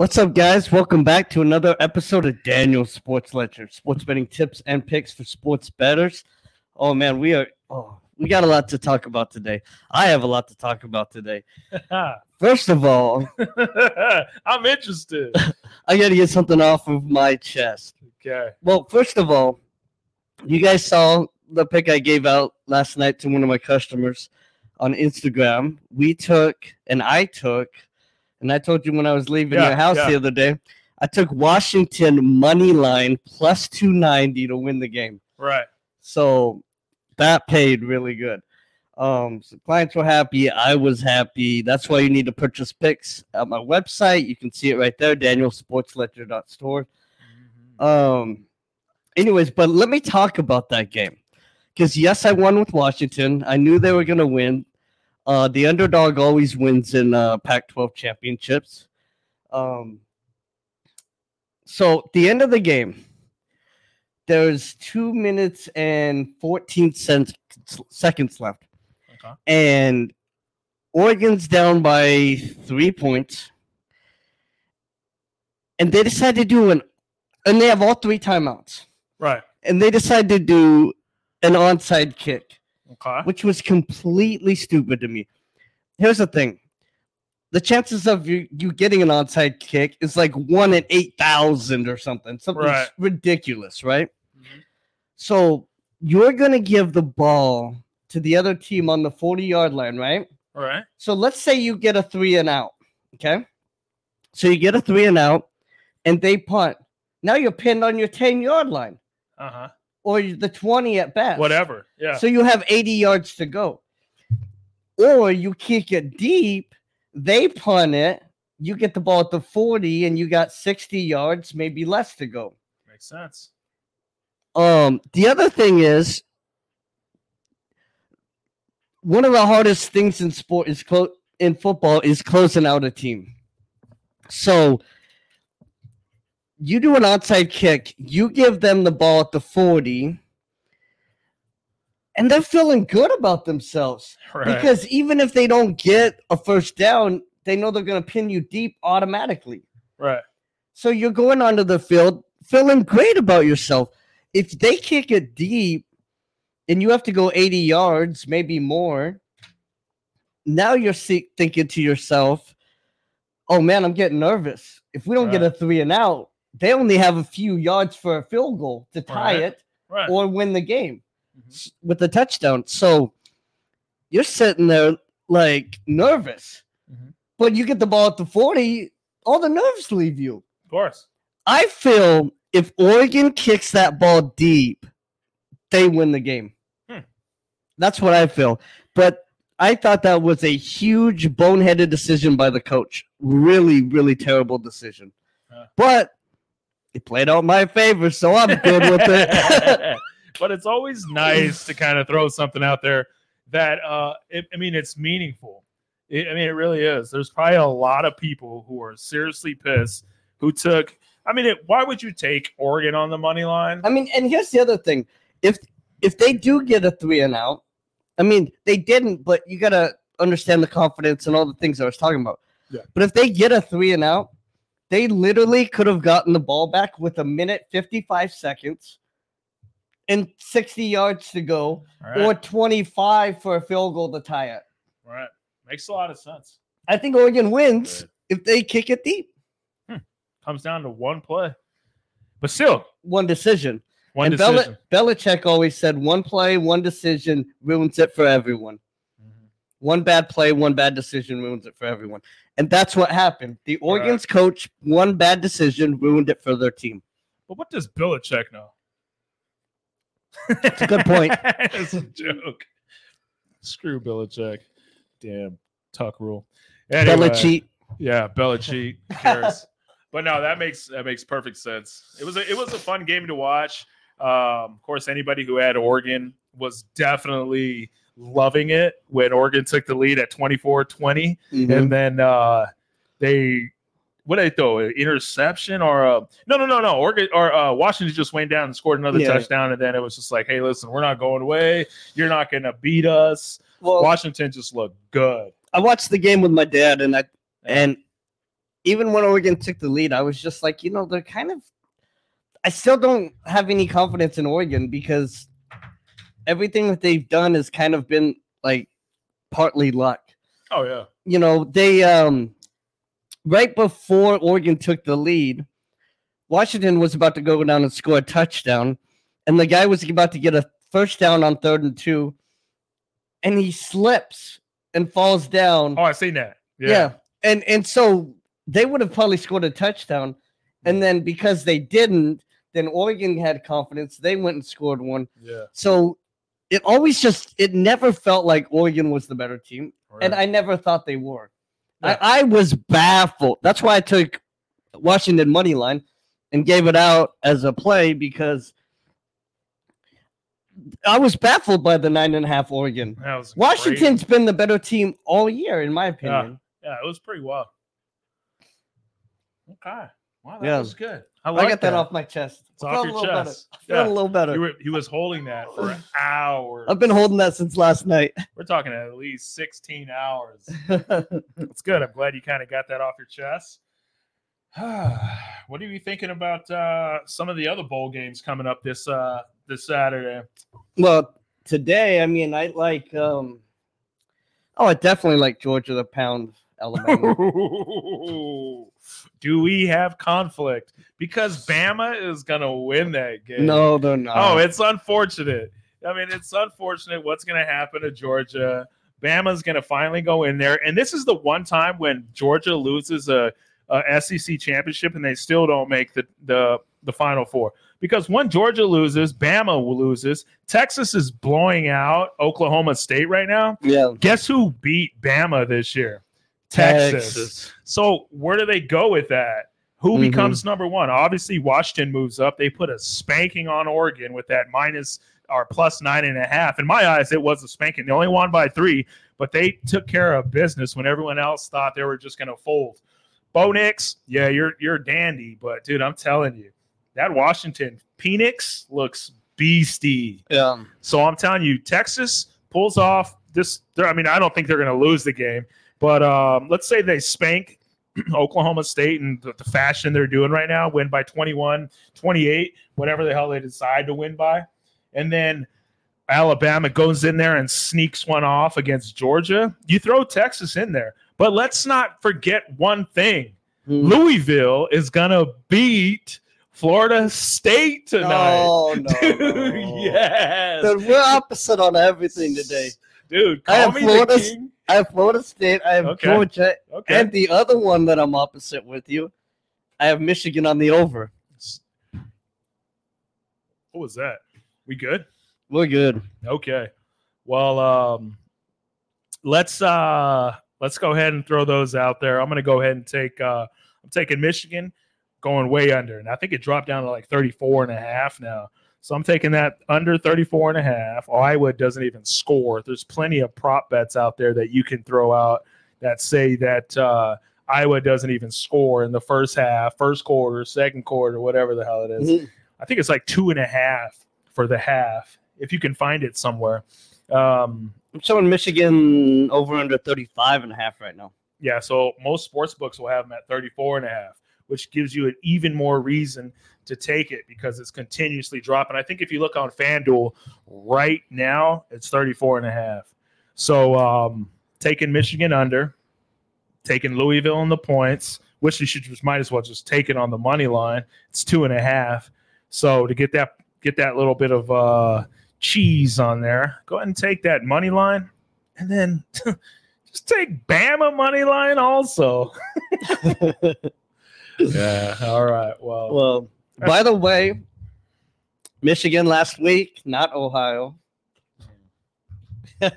What's up, guys? Welcome back to another episode of Daniel's Sports Ledger, sports betting tips and picks for sports bettors. Oh man, we are oh we got a lot to talk about today. I have a lot to talk about today. First of all, I'm interested. I got to get something off of my chest. Okay. Well, first of all, you guys saw the pick I gave out last night to one of my customers on Instagram. We took, and I took, and I told you when I was leaving Yeah, your house yeah. the other day, I took Washington money line plus 290 to win the game. Right. So that paid really good. Um, so clients were happy. I was happy. That's why you need to purchase picks at my website. You can see it right there, danielsportsledger.store. Um, anyways, but let me talk about that game because yes, I won with Washington. I knew they were gonna win. Uh, the underdog always wins in uh, Pac-12 championships. Um, so the end of the game, there's two minutes and 14 cents, seconds left, Okay. and Oregon's down by three points, and they decide to do an, and they have all three timeouts, Right. and they decide to do an onside kick Okay. which was completely stupid to me. Here's the thing. The chances of you, you getting an onside kick is like one in 8,000 or something. Something Right. ridiculous, right? Mhm. So you're going to give the ball to the other team on the 40 yard line, right? All right. So let's say you get a three and out. Okay. So you get a three and out and they punt. Now you're pinned on your 10 yard line Uh huh. Or the 20 at best. Whatever. Yeah. So you have 80 yards to go. Or you kick it deep, they punt it, you get the ball at the 40 and you got 60 yards, maybe less to go. Makes sense. Um the other thing is one of the hardest things in sport is clo- in football is closing out a team. So you do an outside kick, you give them the ball at the 40 and they're feeling good about themselves. Right. Because even if they don't get a first down, they know they're going to pin you deep automatically. right. So you're going onto the field feeling great about yourself. If they kick it deep and you have to go 80 yards, maybe more, now you're see- thinking to yourself, oh man, I'm getting nervous. If we don't get a three and out, they only have a few yards for a field goal to tie Right. it Right. or win the game Mhm. with a touchdown. So you're sitting there like nervous, Mhm. but you get the ball at the 40, all the nerves leave you. Of course. I feel if Oregon kicks that ball deep, they win the game. Hmm. That's what I feel. But I thought that was a huge boneheaded decision by the coach. Really, really terrible decision. But it played out my favor, so I'm good with it. but it's always nice to kind of throw something out there that uh it, i mean it's meaningful It- i mean it really is there's probably a lot of people who are seriously pissed who took i mean it, why would you take oregon on the money line I mean, and here's the other thing: if if they do get a three and out, I mean, they didn't, but you gotta understand the confidence and all the things I was talking about. Yeah. But if they get a three and out, they literally could have gotten the ball back with a minute fifty five seconds and sixty yards to go, right or twenty five for a field goal to tie it. all right makes a lot of sense I think Oregon wins if they kick it deep. comes down to one play but still One decision. one and decision Belichick always said one play, one decision ruins it for everyone. Mhm. One bad play, one bad decision ruins it for everyone. And that's what happened. The Oregon's coach, one bad decision ruined it for their team. but what does Belichick know It's a good point. it's a joke screw Belichick damn tuck rule Anyway. Belichick. Yeah, Belichick. who cares? but no, that makes that makes perfect sense. It was a, it was a fun game to watch. Um, of course, anybody who had Oregon was definitely loving it when Oregon took the lead at 24-20. Mhm. and then uh, they what did they throw an interception or a no no no no Oregon or uh, Washington just went down and scored another Yeah. touchdown and then it was just like hey listen we're not going away you're not gonna beat us Well, Washington just looked good I watched the game with my dad, and I and even when Oregon took the lead, I was just like, you know, they're kind of. I still don't have any confidence in Oregon because everything that they've done has kind of been like partly luck. Oh yeah. You know, they um right before Oregon took the lead, Washington was about to go down and score a touchdown, and the guy was about to get a first down on third and two, and he slips and falls down. Oh, I seen that. yeah. Yeah. And and so they would have probably scored a touchdown. And then because they didn't, then Oregon had confidence. They went and scored one. Yeah. So it always just it never felt like Oregon was the better team. And I never thought they were. Yeah. I, I was baffled. That's why I took Washington money line and gave it out as a play because I was baffled by the nine and a half Oregon. Washington's crazy. been the better team all year, in my opinion. Yeah, it was pretty wild. Okay. Wow, that Yeah. was good. I I, got that, off my chest. It's I off felt your a little chest. better. I felt Yeah. a little better. He, were- he was holding that for hours. I've been holding that since last night. We're talking at least 16 hours. That's good. I'm glad you kind of got that off your chest. what are you thinking about uh, some of the other bowl games coming up this uh, this Saturday? well, today, I mean, I like. um Oh, I definitely like Georgia the pound Alabama. Do we have conflict? Because Bama is gonna win that game. no, they're not. Oh, it's unfortunate. I mean, it's unfortunate what's going to happen to Georgia. Bama's going to finally go in there, and this is the one time when Georgia loses a, a SEC championship and they still don't make the the the Final Four because when Georgia loses, Bama loses. Texas is blowing out Oklahoma State right now. yeah, Guess who beat Bama this year? Texas. So where do they go with that? Who Mhm. becomes number one? Obviously, Washington moves up. They put a spanking on Oregon with that minus or plus nine and a half. In my eyes, it was a spanking. They only won by three, but they took care of business when everyone else thought they were just going to fold. Bo Nix, yeah, you're you're dandy, but dude, I'm telling you, that Washington Penix looks beastie. Yeah, So I'm telling you, Texas pulls off this. I mean, I don't think they're going to lose the game, but um, let's say they spank Oklahoma State in the, the fashion they're doing right now, win by 21, 28, whatever the hell they decide to win by. And then Alabama goes in there and sneaks one off against Georgia. You throw Texas in there. But let's not forget one thing Mm. Louisville is going to beat Florida State tonight. Oh no, Dude, no. yes. Dude, we're opposite on everything today. Dude, I call have me Florida the king. I have Florida State, I have Okay. Georgia, Okay. and the other one that I'm opposite with you, I have Michigan on the over. what was that? We good? We're good. Okay. Well, um, let's uh let's go ahead and throw those out there. I'm gonna go ahead and take uh I'm taking Michigan going way under. And I think it dropped down to like 34 and a half now. So I'm taking that under 34 and a half. Iowa doesn't even score. There's plenty of prop bets out there that you can throw out that say that uh Iowa doesn't even score in the first half, first quarter, second quarter, whatever the hell it is. Mhm. I think it's like two and a half for the half, if you can find it somewhere. Um, I'm showing Michigan over under 35 and a half right now. yeah, so most sports books will have them at 34 and a half, which gives you an even more reason to take it because it's continuously dropping. I think if you look on FanDuel right now, it's 34 and a half. So um, taking Michigan under, taking Louisville in the points, which you should just might as well just take it on the money line. It's two and a half. So to get that get that little bit of uh, cheese on there, go ahead and take that money line, and then just take Bama money line also. yeah. All right. Well, well, by the way, Michigan last week, not Ohio.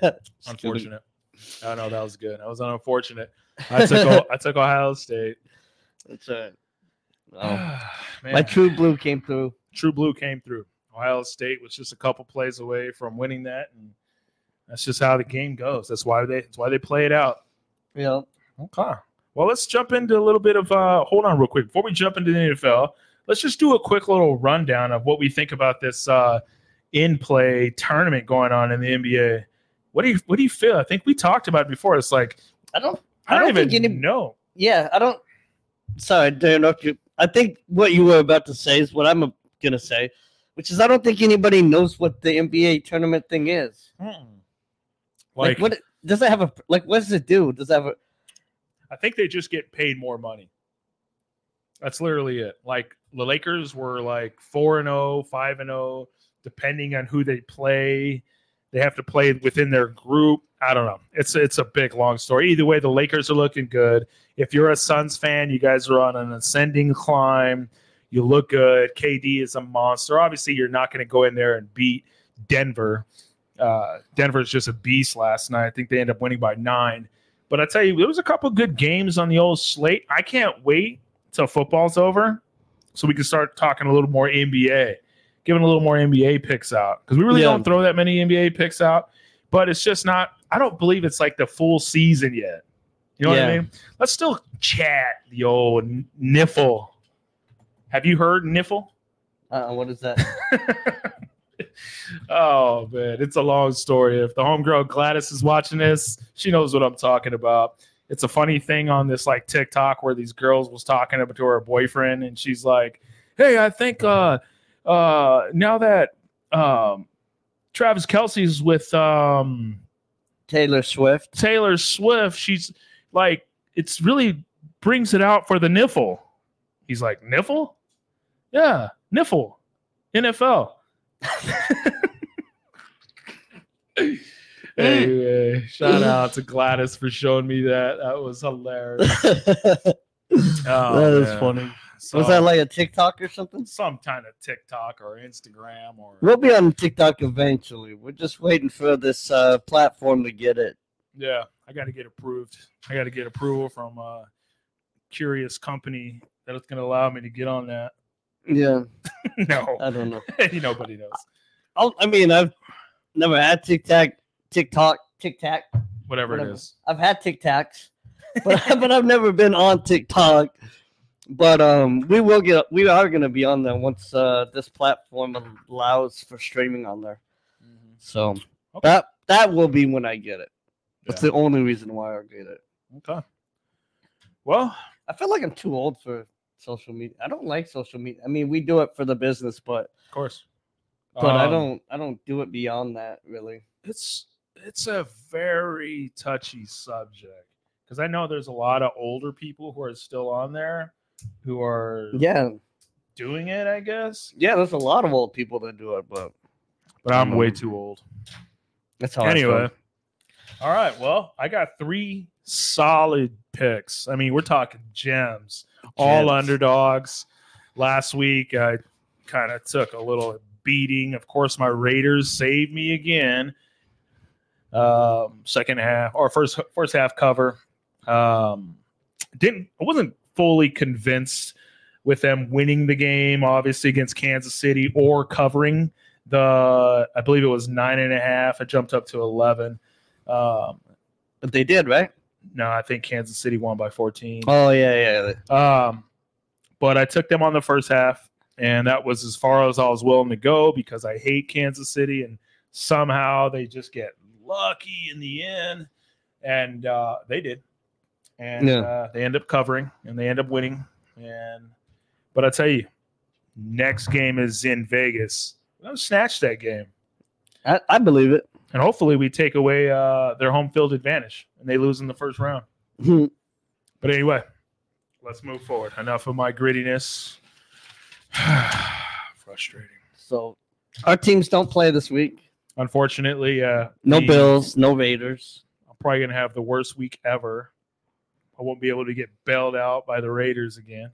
unfortunate. I know that was good. That was unfortunate. I took I took Ohio State. That's right. Oh, my true blue came through. True Blue came through. Ohio State was just a couple plays away from winning that, and that's just how the game goes. That's why they that's why they play it out. Yeah. Okay. Well, let's jump into a little bit of uh hold on real quick. Before we jump into the NFL, let's just do a quick little rundown of what we think about this uh in play tournament going on in the NBA. What do you what do you feel? I think we talked about it before. It's like I don't I don't, I don't even any- know. yeah, I don't sorry you. I think what you were about to say is what I'm gonna say, which is I don't think anybody knows what the NBA tournament thing is. Like, Like, what does it have a like? What does it do? Does it have a I think they just get paid more money. That's literally it. Like the Lakers were like 4 and 0, 5 and 0 depending on who they play. They have to play within their group. I don't know. It's it's a big long story. Either way, the Lakers are looking good. If you're a Suns fan, you guys are on an ascending climb. You look good. KD is a monster. Obviously, you're not going to go in there and beat Denver. Uh, Denver's just a beast last night. I think they end up winning by nine. But I tell you, there was a couple good games on the old slate. I can't wait till football's over so we can start talking a little more NBA, giving a little more NBA picks out because we really Yeah. don't throw that many NBA picks out. But it's just not. I don't believe it's like the full season yet. You know what I mean? Let's still chat the old n- niffle. Have you heard niffle? uh, what is that? oh man, it's a long story. If the homegirl Gladys is watching this, she knows what I'm talking about. It's a funny thing on this like TikTok where these girls was talking to her boyfriend, and she's like, "Hey, I think uh, uh, now that um, Travis Kelce's with um, Taylor Swift. Taylor Swift, she's like, it's really brings it out for the niffle." He's like, "Niffle? Yeah, niffle, NFL." Anyway, shout out to Gladys for showing me that. That was hilarious. that Oh, is man. funny. So, Was that like a TikTok or something? some kind of TikTok or Instagram or We'll be on TikTok eventually. We're just waiting for this uh, platform to get it. yeah, I got to get approved. I got to get approval from a curious company that is going to allow me to get on that. Yeah, no, I don't know. nobody knows. I'll, I mean, I've never had TikTok, TikTok, TikTok. Whatever, Whatever. it is. I've had TikToks, but but I've never been on TikTok. But um, we will get. We are going to be on there once uh, this platform allows for streaming on there. So Okay. that that will be when I get it. That's Yeah. the only reason why I get it. Okay. Well, I feel like I'm too old for social media. I don't like social media. I mean, we do it for the business, but of course. but I Um, don't I don't do it beyond that really. it's it's a very touchy subject because I know there's a lot of older people who are still on there who are Yeah, doing it, I guess. yeah. There's a lot of old people that do it, but But I'm way Um, too old. that's how. Anyway. All right. Well, I got three solid picks. I mean, we're talking gems, all underdogs. Last week, I kind of took a little beating. Of course, my Raiders saved me again. Um, second half or first first half cover. Um, didn't I wasn't fully convinced with them winning the game, obviously against Kansas City or covering the. I believe it was nine and a half. It jumped up to eleven. Um, but they did right. no, I think Kansas City won by fourteen. Oh yeah, yeah. Um, but I took them on the first half, and that was as far as I was willing to go because I hate Kansas City, and somehow they just get lucky in the end, and uh, they did, and Yeah. uh, they end up covering, and they end up winning, and but I tell you, next game is in Vegas. Gonna snatch that game, I, I believe it. and hopefully we take away uh, their home field advantage, and they lose in the first round. But anyway, let's move forward. Enough of my grittiness. Frustrating. so our teams don't play this week. Unfortunately, uh, No the- Bills, no Raiders. I'm probably gonna have the worst week ever. I won't be able to get bailed out by the Raiders again.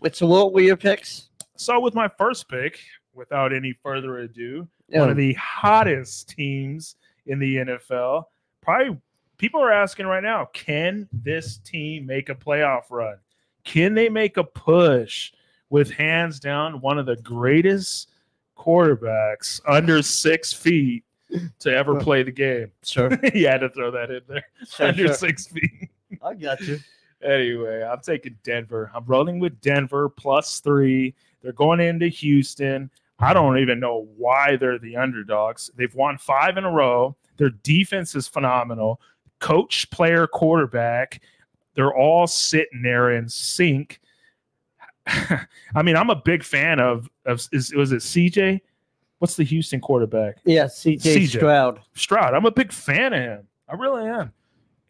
Wait, so what were your picks? So with my first pick, without any further ado, Yeah. one of the hottest teams in the NFL. Probably people are asking right now, can this team make a playoff run? Can they make a push with hands down one of the greatest quarterbacks under six feet to ever play the game? Sure, you had to throw that in there. sure, under sure. six feet. I got you. Anyway, I'm taking Denver. I'm rolling with Denver plus three. They're going into Houston. I don't even know why they're the underdogs. They've won five in a row. Their defense is phenomenal. Coach, player, quarterback, they're all sitting there in sync. I mean, I'm a big fan of of is was it CJ? What's the Houston quarterback? Yeah, CJ, CJ. Stroud. Stroud. I'm a big fan of him. I really am.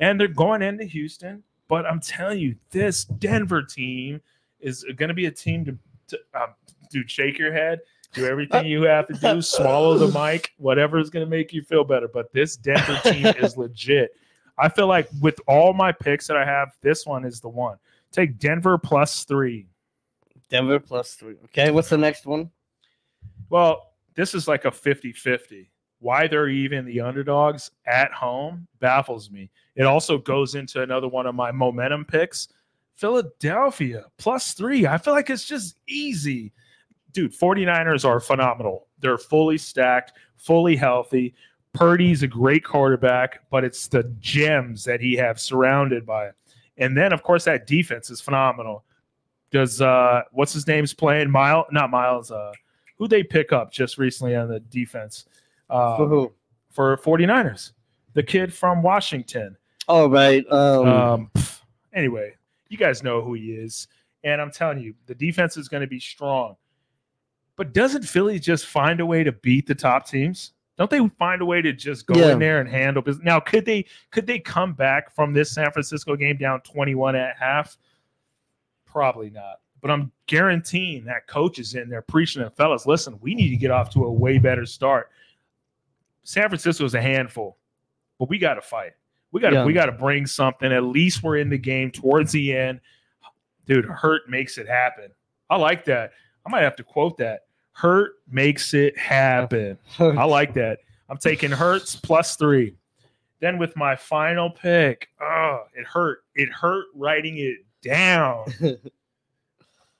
And they're going into Houston, but I'm telling you, this Denver team is going to be a team to, to um, dude, shake your head, do everything you have to do, swallow the mic, whatever is going to make you feel better. But this Denver team is legit. I feel like with all my picks that I have, this one is the one. Take Denver plus three. Denver plus three. Okay, what's the next one? Well, this is like a 50 50. Why they're even the underdogs at home baffles me. It also goes into another one of my momentum picks Philadelphia plus three. I feel like it's just easy. Dude, 49ers are phenomenal. They're fully stacked, fully healthy. Purdy's a great quarterback, but it's the gems that he have surrounded by. And then, of course, that defense is phenomenal. Does uh, what's his name's playing? Miles, not Miles. Uh, who they pick up just recently on the defense uh, For who? for 49ers? The kid from Washington. All right. Um, Um, anyway, you guys know who he is. And I'm telling you, the defense is going to be strong. But doesn't Philly just find a way to beat the top teams? Don't they find a way to just go Yeah. in there and handle business? Now, could they could they come back from this San Francisco game down 21 at half? Probably not. But I'm guaranteeing that coach is in there preaching to fellas, listen, we need to get off to a way better start. San Francisco is a handful, but we got to fight. We got to Yeah. we got to bring something. At least we're in the game towards the end. Dude, hurt makes it happen. I like that. I might have to quote that. Hurt makes it happen. I like that. I'm taking Hurts plus three. Then with my final pick, oh, it hurt. It hurt writing it down.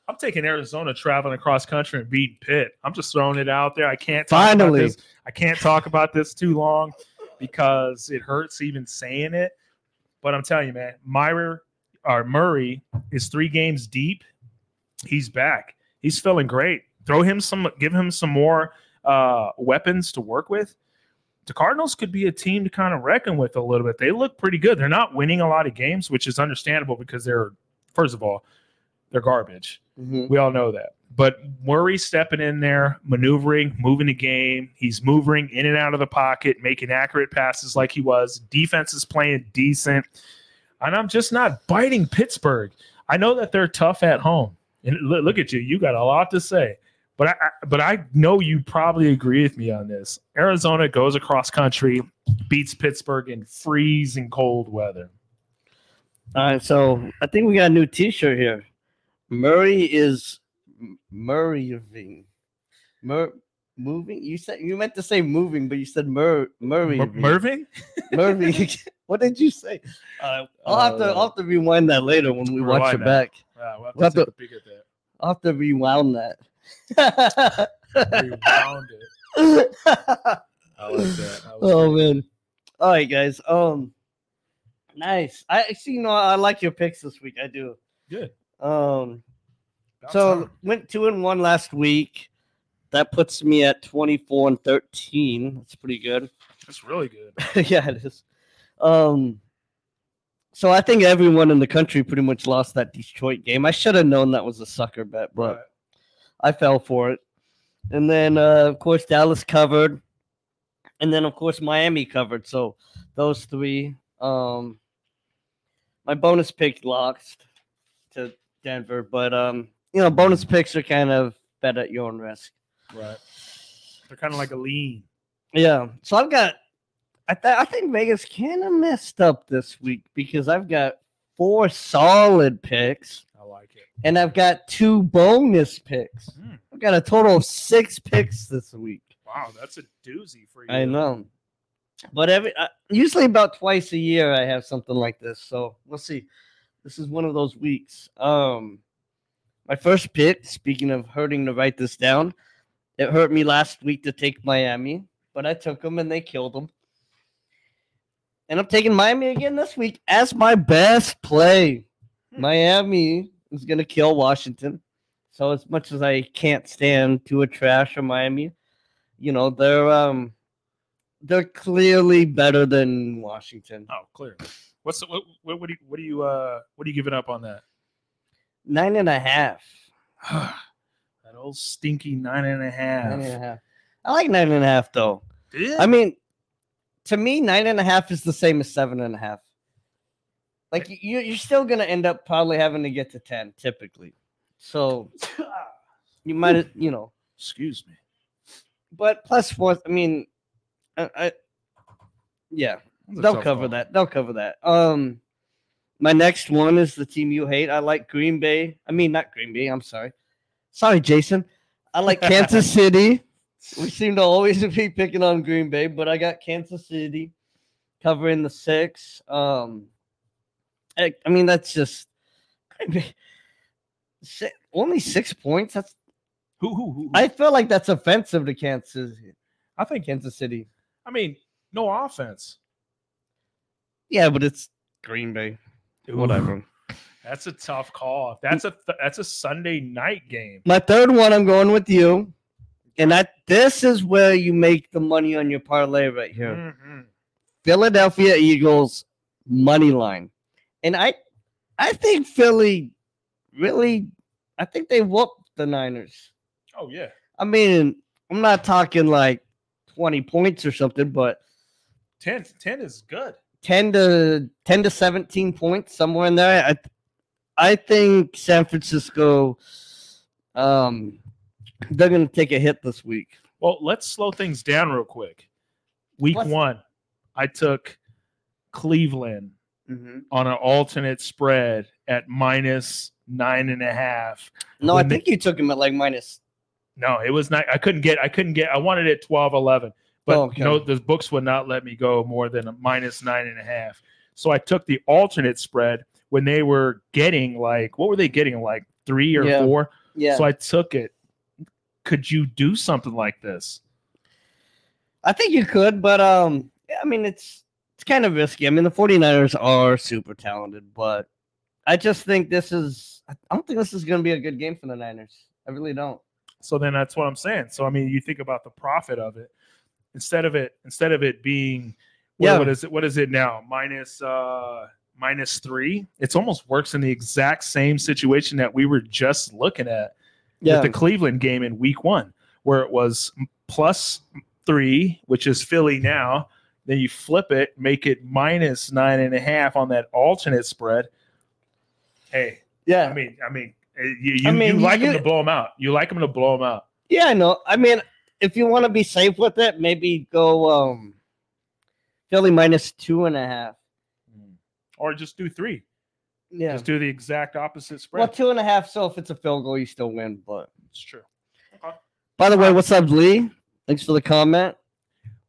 I'm taking Arizona traveling across country and beating Pitt. I'm just throwing it out there. I can't talk Finally. about this. I can't talk about this too long because it hurts even saying it. But I'm telling you, man, Myra or Murray is three games deep. He's back. He's feeling great. Throw him some, give him some more uh, weapons to work with. The Cardinals could be a team to kind of reckon with a little bit. They look pretty good. They're not winning a lot of games, which is understandable because they're, first of all, they're garbage. Mhm. We all know that. But Murray stepping in there, maneuvering, moving the game. He's moving in and out of the pocket, making accurate passes like he was. Defense is playing decent. And I'm just not biting Pittsburgh. I know that they're tough at home. And look at you. You got a lot to say. But I, I- but I know you probably agree with me on this. Arizona goes across country, beats Pittsburgh in freezing cold weather. All right, so I think we got a new T-shirt here. Murray is m- Murraying. Mur moving. You said you meant to say moving, but you said Mur Murray. Mer- Merving? Murray. what did you say? Uh, I'll have to. Uh, I'll have to rewind that later when we watch it that. back. Ah, we'll have to We'll have take to- a peek at that. I'll have to rewound that. Rewound it. I like that. That was oh good. man. All right, guys. Um, nice. I see. You know, I like your picks this week. I do. Good. Um, About so time. went two and one last week. That puts me at twenty four and thirteen. That's pretty good. that's really good. yeah, it is. Um, so I think everyone in the country pretty much lost that Detroit game. I should have known that was a sucker bet, but But I fell for it. And then, uh, of course, Dallas covered, and then of course Miami covered. So those three. Um, my bonus pick lost to Denver, but um, you know, bonus picks are kind of bet at your own risk. right. They're kind of like a lean. Yeah. So I've got. I th- I think Vegas kind of messed up this week because I've got four solid picks I like it. and I've got two bonus picks. Hmm. I've got a total of six picks this week. Wow, that's a doozy for you. I know. But every uh, usually about twice a year I have something like this. So we'll see. This is one of those weeks. Um my first pick, speaking of hurting to write this down, it hurt me last week to take Miami, but I took them and they killed them. And I'm taking Miami again this week as my best play. Hmm. Miami is going to kill Washington. So as much as I can't stand to a Trash or Miami, you know, they're um they're clearly better than Washington. Oh, clear. What's the, what, what? What do you? What do you? Uh, what are you giving up on that? Nine and a half. that old stinky nine and a half. Nine and a half. I like nine and a half though. Yeah. I mean, to me, nine and a half is the same as seven and a half. Like you, you're still gonna end up probably having to get to ten typically. So you might, you know, Excuse me. but plus four. I mean, I, I yeah, That's they'll cover call. that. They'll cover that. Um, my next one is the team you hate. I like Green Bay. I mean, not Green Bay. I'm sorry. Sorry, Jason. I like Kansas City. We seem to always be picking on Green Bay, but I got Kansas City covering the six. Um, I, I mean, that's just Green Bay- si- only six points. That's who, who, who? I feel like that's offensive to Kansas. I think. Kansas City. I mean, no offense. Yeah, but it's Green Bay. Whatever. That's a tough call. That's a th- that's a Sunday night game. My third one, I'm going with you. And that this is where you make the money on your parlay right here. Mhm. Philadelphia Eagles money line. And I I think Philly really I think they whooped the Niners. Oh yeah. I mean, I'm not talking like 20 points or something, but 10, 10 is good. 10 to 10 to 17 points somewhere in there. I I think San Francisco um they're going to take a hit this week. Well, let's slow things down real quick. Week one, I took Cleveland on an alternate spread at minus nine and a half. No, I they- think you took him at like minus. No, it was not. I couldn't get. I couldn't get. I wanted it 12, 11, but Oh, okay. no, the books would not let me go more than a minus nine and a half. So I took the alternate spread when they were getting like what were they getting like three or Yeah. four? Yeah. So I took it. Could you do something like this? I think you could, but um I mean it's it's kind of risky. I mean the 49ers are super talented, but I just think this is I don't think this is going to be a good game for the Niners. I really don't. So then that's what I'm saying. So I mean, you think about the profit of it instead of it instead of it being what, Yeah. what is it? What is it now? Minus uh minus three. It's almost works in the exact same situation that we were just looking at Yeah. with the Cleveland game in Week One, where it was plus three, which is Philly now. Then you flip it, make it minus nine and a half on that alternate spread. Hey, yeah. I mean, I mean, you, you, I mean, you like you- them to blow him out. You like him to blow him out. yeah, I know. I mean if you want to be safe with it, maybe go um Philly minus two and a half. Or just do three. Yeah. Just do the exact opposite spread. Well, two and a half. So if it's a field goal, you still win. But it's true. Okay. by the way, what's up, Lee? Thanks for the comment.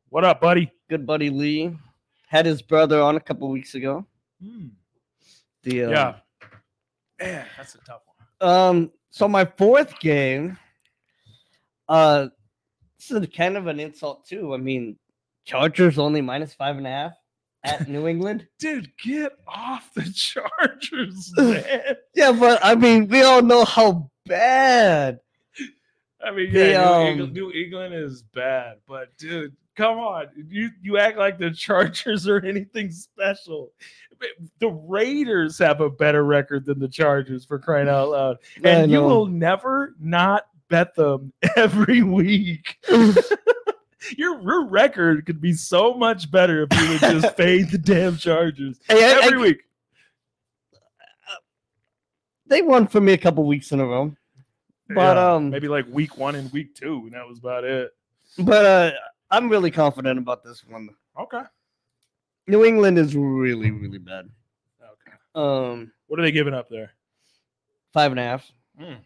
What up, buddy? Good buddy Lee had his brother on a couple weeks ago. Hmm. The um, Yeah. Man, that's a tough one. Um. So my fourth game, uh, this is kind of an insult too. I mean, Chargers only minus five and a half at New England. Dude, get off the Chargers, man. Yeah, but I mean, we all know how bad. I mean, The, yeah, New, um, England, New England is bad, but dude, come on. You you act like the Chargers are anything special. The Raiders have a better record than the Chargers for crying out loud. And you will never not bet them every week. Your, your record could be so much better if you would just fade the damn Chargers Hey, I- I- every week. they won for me a couple weeks in a row. But Yeah, um, maybe like week one and week two, and that was about it. but uh, I'm really confident about this one. Okay. New England is really, really bad. Okay. Um, What are they giving up there? five and a half. Mm.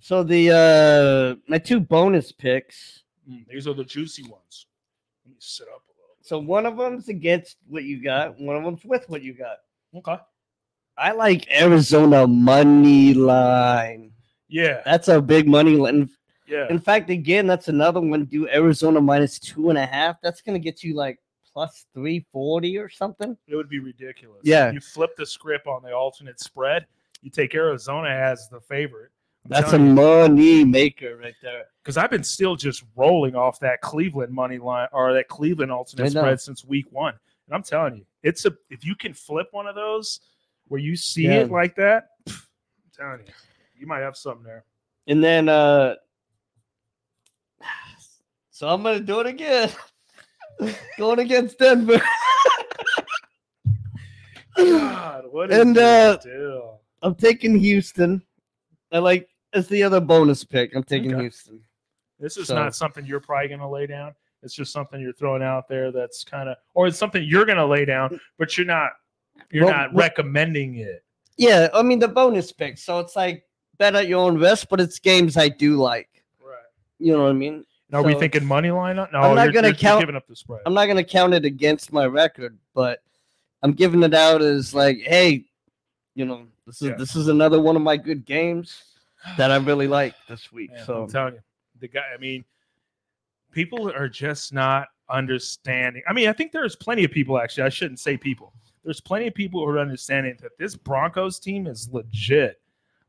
So the uh, my two bonus picks. Mm, these are the juicy ones. Let me sit up a little. So one of them's against what you got. One of them's with what you got. Okay. I like Arizona money line. Yeah. That's a big money line. Yeah. In fact, again, that's another one. Do Arizona minus two and a half. That's gonna get you like plus three forty or something. It would be ridiculous. Yeah. You flip the script on the alternate spread. You take Arizona as the favorite. That's a money maker right there. because I've been still just rolling off that Cleveland money line or that Cleveland alternate spread since week one. And I'm telling you, it's a if you can flip one of those where you see Yeah. it like that, pff, I'm telling you, You might have something there. And then uh so I'm gonna do it again. Going against Denver. God, what is And, uh, deal? I'm taking Houston. I like as the other bonus pick. I'm taking Okay. Houston. This is so- not something you're probably going to lay down. It's just something you're throwing out there that's kind of, or it's something you're going to lay down, but you're not, you're Well, not well- recommending it. Yeah, I mean the bonus pick. So it's like bet at your own risk, but it's games I do like. Right. You know what I mean? Are we thinking money line? No, I'm not you're- you're count- giving up the spread. I'm not gonna count it against my record, but I'm giving it out as like, hey, you know, this is Yeah. this is another one of my good games that I really like this week. Man, so I'm telling you, the guy. I mean, people are just not understanding. I mean, I think there's plenty of people. Actually, I shouldn't say people. There's plenty of people who are understanding that this Broncos team is legit.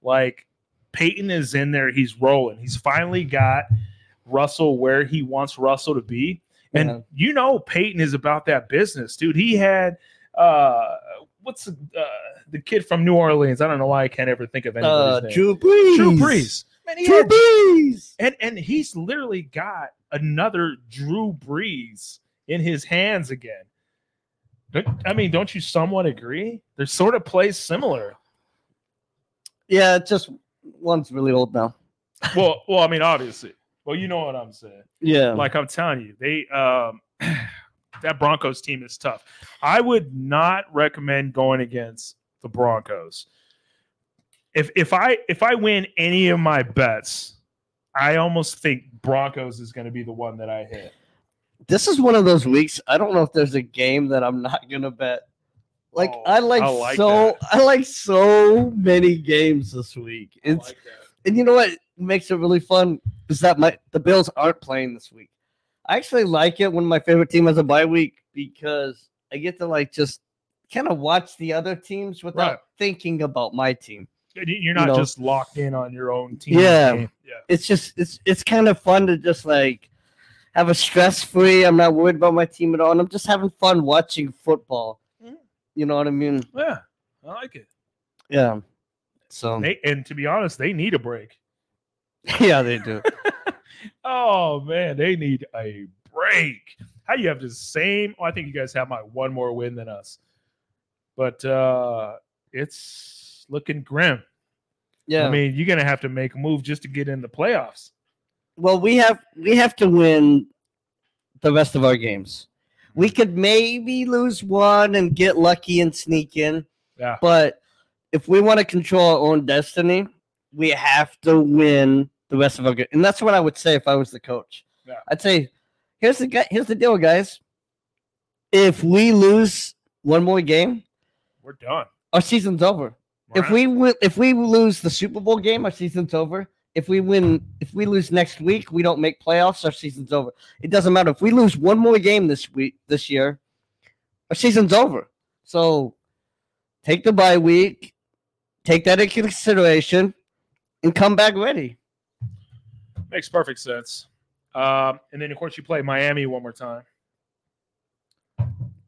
Like Payton is in there. He's rolling. He's finally got Russell where he wants Russell to be. And Yeah. you know, Payton is about that business, dude. He had uh what's uh, the kid from New Orleans? I don't know why I can't ever think of anybody's uh, name. Drew Brees. Drew Brees. Man, Drew had- Brees. and and he's literally got another Drew Brees in his hands again. I mean, don't you somewhat agree? They're sort of plays similar. Yeah, it's just one's really old now. Well, well, I mean, obviously. Well, you know what I'm saying. Yeah. Like I'm telling you, they um that Broncos team is tough. I would not recommend going against the Broncos. If if I if I win any of my bets, I almost think Broncos is going to be the one that I hit. this is one of those weeks. I don't know if there's a game that I'm not gonna bet. Like Oh, I like, I like so that. I like so many games this week. It's and you know what makes it really fun is that my the Bills aren't playing this week. I actually like it when my favorite team has a bye week because I get to like just kind of watch the other teams without Right. thinking about my team. You- You're not know. just locked in on your own team. Yeah. yeah. It's just it's it's kind of fun to just like have a stress free. I'm not worried about my team at all, and I'm just having fun watching football. Mhm. You know what I mean? Yeah, I like it. Yeah. So They, and to be honest, they need a break. yeah, they do. Oh man, they need a break. How you have the same? Oh, I think you guys have my one more win than us, but uh it's looking grim. Yeah. I mean, you're gonna have to make a move just to get in the playoffs. well, we have we have to win the rest of our games. We could maybe lose one and get lucky and sneak in, Yeah, but if we want to control our own destiny, we have to win the rest of our game. And that's what I would say if I was the coach. Yeah. I'd say, here's the guy, here's the deal, guys. If we lose one more game, we're done. our season's over. If Right? we win, if we lose the Super Bowl game, our season's over. If we win, if we lose next week, we don't make playoffs. Our season's over. It doesn't matter if we lose one more game this week, this year, our season's over. So take the bye week, take that into consideration, and come back ready. Makes perfect sense. Um, and then of course you play Miami one more time.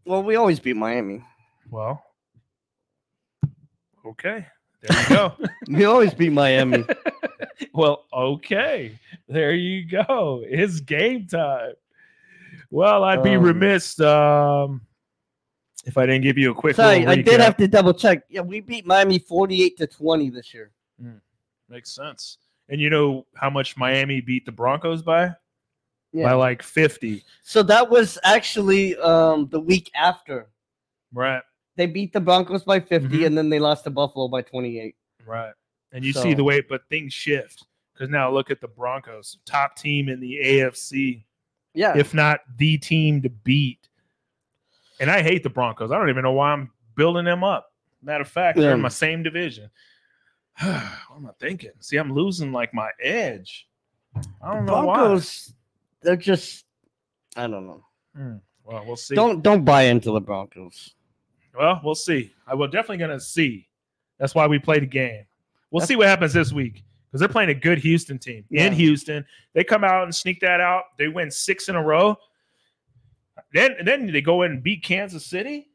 Well, we always beat Miami. Well, okay, there you go. We always beat Miami. well, okay. There you go. It's game time. Well, I'd be Um, remiss um, if I didn't give you a quick Sorry, little I did have to double check. Yeah, we beat Miami forty-eight to twenty this year. Makes sense. And you know how much Miami beat the Broncos by? Yeah. By like 50. So that was actually um, the week after. Right. They beat the Broncos by 50 Mhm. and then they lost to Buffalo by 28. Right. And you see the way, but things shift because now look at the Broncos, top team in the AFC, Yeah. if not the team to beat. And I hate the Broncos. I don't even know why I'm building them up. Matter of fact, they're in my same division. what am I thinking? See, I'm losing like my edge. I don't know Broncos, they're just I don't know. why. Well, we'll see. Don't don't buy into the Broncos. Well, we'll see. I will definitely gonna see. That's why we play the game. We'll That's- see what happens this week because they're playing a good Houston team Yeah. in Houston. They come out and sneak that out. They win six in a row. Then then they go in and beat Kansas City.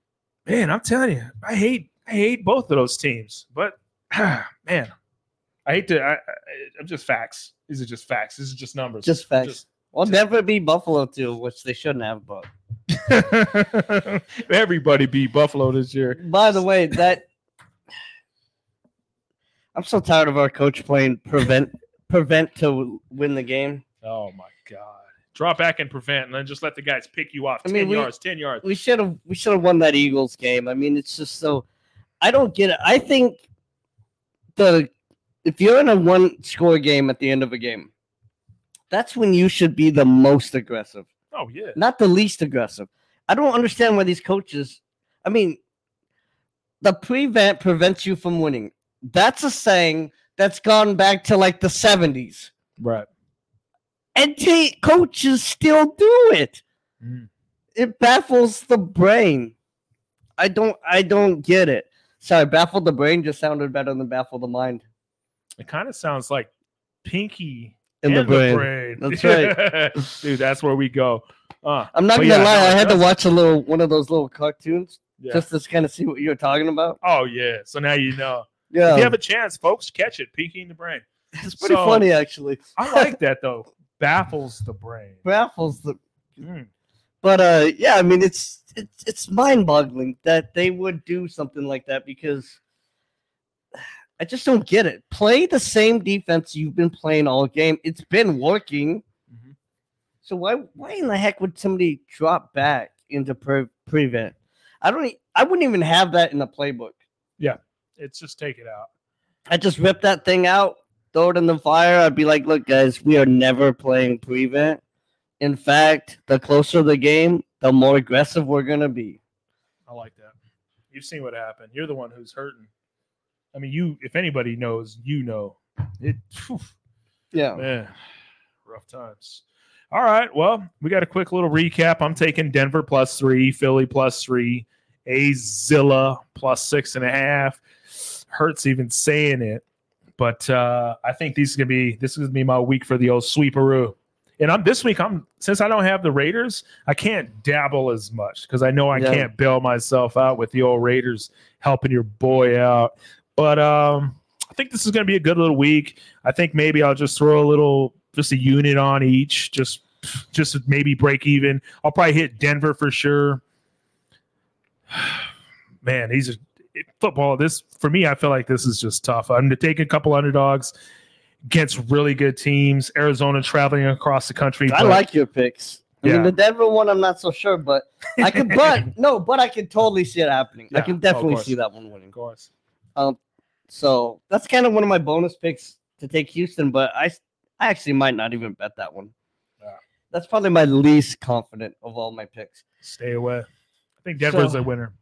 Man, I'm telling you, I hate I hate both of those teams. But man, I hate to. I, I, I'm just facts. These are just facts. This is just numbers. Just facts. Just- Well, never beat Buffalo too, which they shouldn't have. But Everybody beat Buffalo this year. by the way, that I'm so tired of our coach playing prevent prevent to win the game. Oh my god! Drop back and prevent, and then just let the guys pick you off. I Ten mean, we- yards, ten yards. We should have we should have won that Eagles game. I mean, it's just so I don't get it. I think the if you're in a one score game at the end of a game, that's when you should be the most aggressive. Oh yeah. not the least aggressive. I don't understand why these coaches. I mean, the prevent prevents you from winning. That's a saying that's gone back to like the seventies, Right. and t- coaches still do it. Mm. It baffles the brain. I don't. I don't get it. Sorry, baffle the brain just sounded better than baffle the mind. It kind of sounds like Pinky In the and brain. That's right, dude. That's where we go. Uh, I'm not gonna yeah, lie. no, I had to watch a little one of those little cartoons yeah. just to kind of see what you were talking about. oh yeah. So now you know. Yeah, If you have a chance, folks, catch it. Pinky and the Brain. it's pretty so- funny actually. I like that though. Baffles the brain. baffles the Mm. but uh yeah i mean it's it's it's mind-boggling that they would do something like that because i just don't get it. Play the same defense you've been playing all game. It's been working. Mhm. so why why in the heck would somebody drop back into pre- prevent? I don't i wouldn't even have that in the playbook. Yeah, It's just take it out. i just rip that thing out throw it in the fire. I'd be like look guys we are never playing prevent. In fact the closer the game the more aggressive we're going to be I like that. You've seen what happened. You're the one who's hurting. I mean, you. If anybody knows, you know. It. phew, yeah Man, rough times. All right. Well, we got a quick little recap. I'm taking Denver plus three, Philly plus three, Azilla plus six and a half. Hurts even saying it, but uh, I think these is gonna be this is gonna be my week for the old sweeperoo. And I'm this week. I'm since I don't have the Raiders, I can't dabble as much because I know I Yeah. can't bail myself out with the old Raiders helping your boy out. But um, I think this is going to be a good little week. I think maybe I'll just throw a little, just a unit on each, just just maybe break even. I'll probably hit Denver for sure. Man, these are football. This for me, I feel like this is just tough. I'm going to take a couple underdogs against really good teams. Arizona traveling across the country. i but- like your picks i Yeah. mean the denver one i'm not so sure but i could but no but i can totally see it happening i can definitely course. see that one winning of course. so that's kind of one of my bonus picks to take houston but i i actually might not even bet that one Yeah. that's probably my least confident of all my picks Stay away. I think Denver's So- a winner.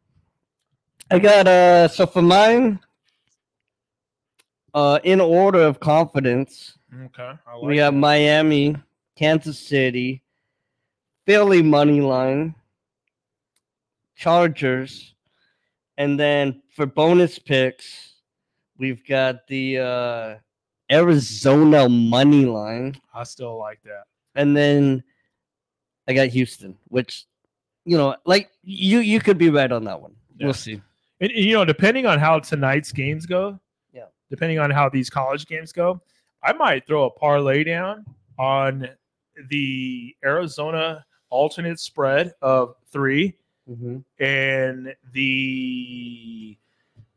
I got uh so for mine, uh in order of confidence, Okay, I like we have that. Miami, Kansas City, Philly money line, Chargers, and then for bonus picks, we've got the uh Arizona money line, I still like that. and then I got Houston, which you know, like you you could be right on that one. Yeah. We'll see. And, you know, depending on how tonight's games go. Depending on how these college games go, I might throw a parlay down on the Arizona alternate spread of three Mm-hmm. and the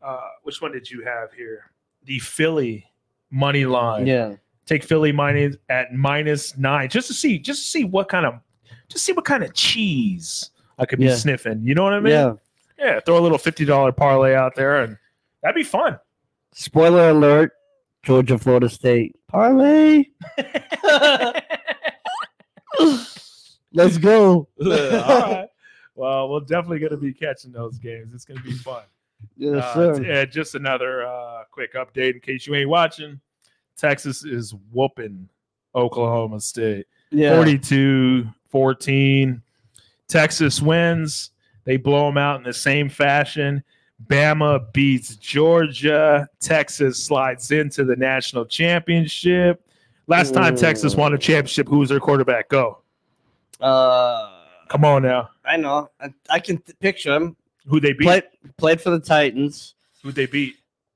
uh, which one did you have here? The Philly money line. Yeah. Take Philly minus at minus nine, just to see, just to see what kind of, just see what kind of cheese I could be Yeah. sniffing. You know what I mean? Yeah. Yeah, throw a little fifty dollar parlay out there, and that'd be fun. Spoiler alert: Georgia, Florida State parlay. Let's go. All right. Well, we're definitely going to be catching those games. It's going to be fun. Yes, Uh, sir. t- uh, just another uh, quick update in case you ain't watching. Texas is whooping Oklahoma State. yeah. 42 14. Texas wins. They blow them out in the same fashion. Bama beats Georgia. Texas slides into the national championship. Last time Texas won a championship, who was their quarterback? Go. Uh, Come on now. I know. I, I can th- picture him. Who they beat? Played played for the Titans. Who they beat?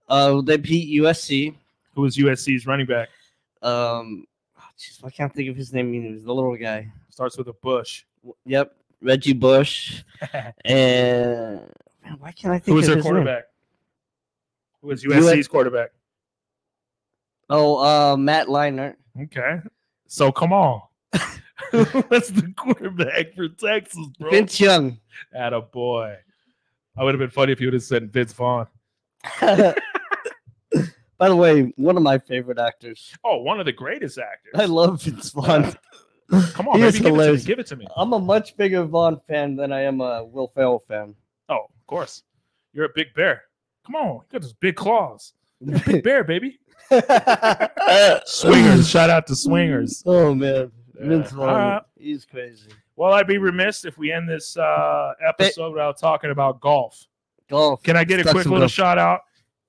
Uh, they beat USC. Who was USC's running back? Um, oh, I can't think of his name. He was the little guy. Starts with a Bush. W- Yep, Reggie Bush. And man, why can't I think Who was of their his name? quarterback? Who was USC's quarterback? Oh, uh, Matt Leinart. Okay. So come on. What's the quarterback for Texas, bro? Vince Young. At a boy. I would have been funny if you would have said Vince Vaughn. By the way, one of my favorite actors. Oh, one of the greatest actors. I love Vince Vaughn. Come on, He baby, give it to me. Give it to me. I'm a much bigger Vaughn fan than I am a Will Ferrell fan. Oh, of course. You're a big bear. Come on, you got those big claws. You're a big bear, baby. Swingers. Shout out to Swingers. Oh man, Vince Yeah. Vaughn. Uh, he's crazy. Well, I'd be remiss if we end this uh, episode without talking about golf. Golf. Can I get a Let's talk quick little golf. shout out?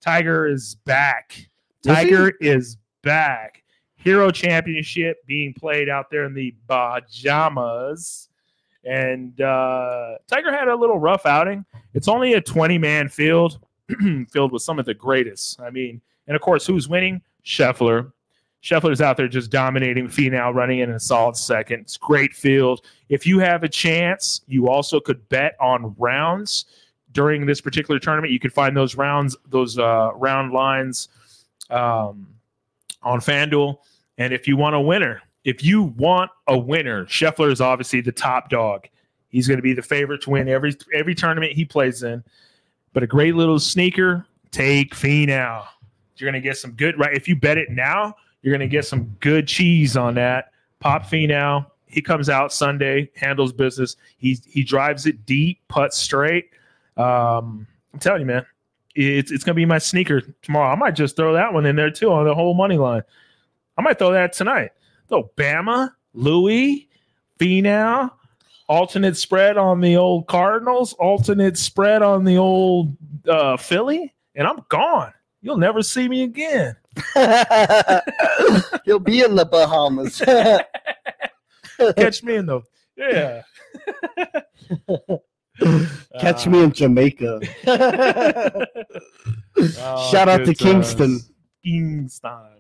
Tiger is back. Tiger is back. Hero Championship being played out there in the Bahamas. And uh, Tiger had a little rough outing. It's only a 20 man field filled with some of the greatest. I mean, and of course, who's winning? Scheffler. Scheffler's out there just dominating Finau, running in a solid second. It's great field. If you have a chance, you also could bet on rounds during this particular tournament. You could find those rounds, those uh, round lines um, on FanDuel. And if you want a winner, if you want a winner, Scheffler is obviously the top dog. He's going to be the favorite to win every every tournament he plays in. But a great little sneaker, take Finau. You're going to get some good right. If you bet it now, you're going to get some good cheese on that. Pop Finau. He comes out Sunday, handles business. He he drives it deep, putt straight. Um, I'm telling you, man, it's it's gonna be my sneaker tomorrow. I might just throw that one in there too on the whole money line. I might throw that tonight. Throw Bama, Louis, Finau, alternate spread on the old Cardinals, alternate spread on the old uh, Philly, and I'm gone. You'll never see me again. You'll be in the Bahamas. Catch me in the yeah. Catch Uh, me in Jamaica. oh, Shout out to Kingston. Kingston.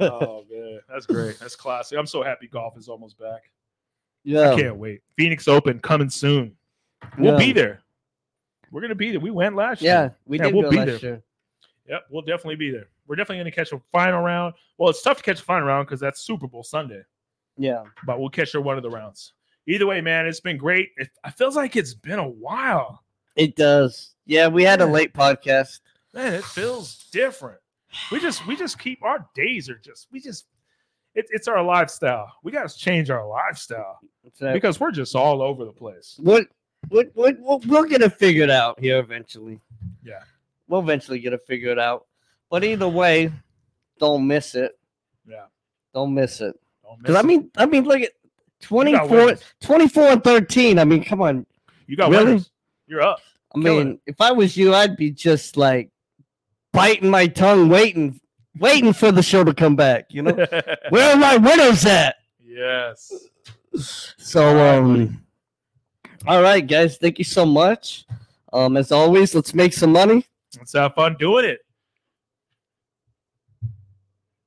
Oh man, that's great. That's classic. I'm so happy golf is almost back. Yeah, I can't wait. Phoenix Open coming soon. We'll Yeah. be there. We're gonna be there. We went last Yeah, year. we Yeah, did we'll be last there. year. Yep, we'll definitely be there. We're definitely gonna catch a final round. Well, it's tough to catch a final round because that's Super Bowl Sunday, Yeah. but we'll catch her one of the rounds. Either way, man, it's been great. It, I feels like it's been a while. It does. Yeah, we had a late podcast. Man, it feels different. We just we just keep our days are just we just it, it's our lifestyle. We got to change our lifestyle So because we're just all over the place. what, what, what, what, we'll get it figured out here eventually. Yeah. We'll eventually get it figured out. But either way, don't miss it. Yeah. Don't miss it. Because I mean, I mean, look at You 24, 24 and 13. I mean, come on. You got Really? winners. You're up. I Killing mean, if I was you, I'd be just like biting my tongue, waiting, waiting for the show to come back. You know, where are my winners at? yes. So, All right, um, all right, guys, thank you so much. Um, as always, let's make some money. Let's have fun doing it.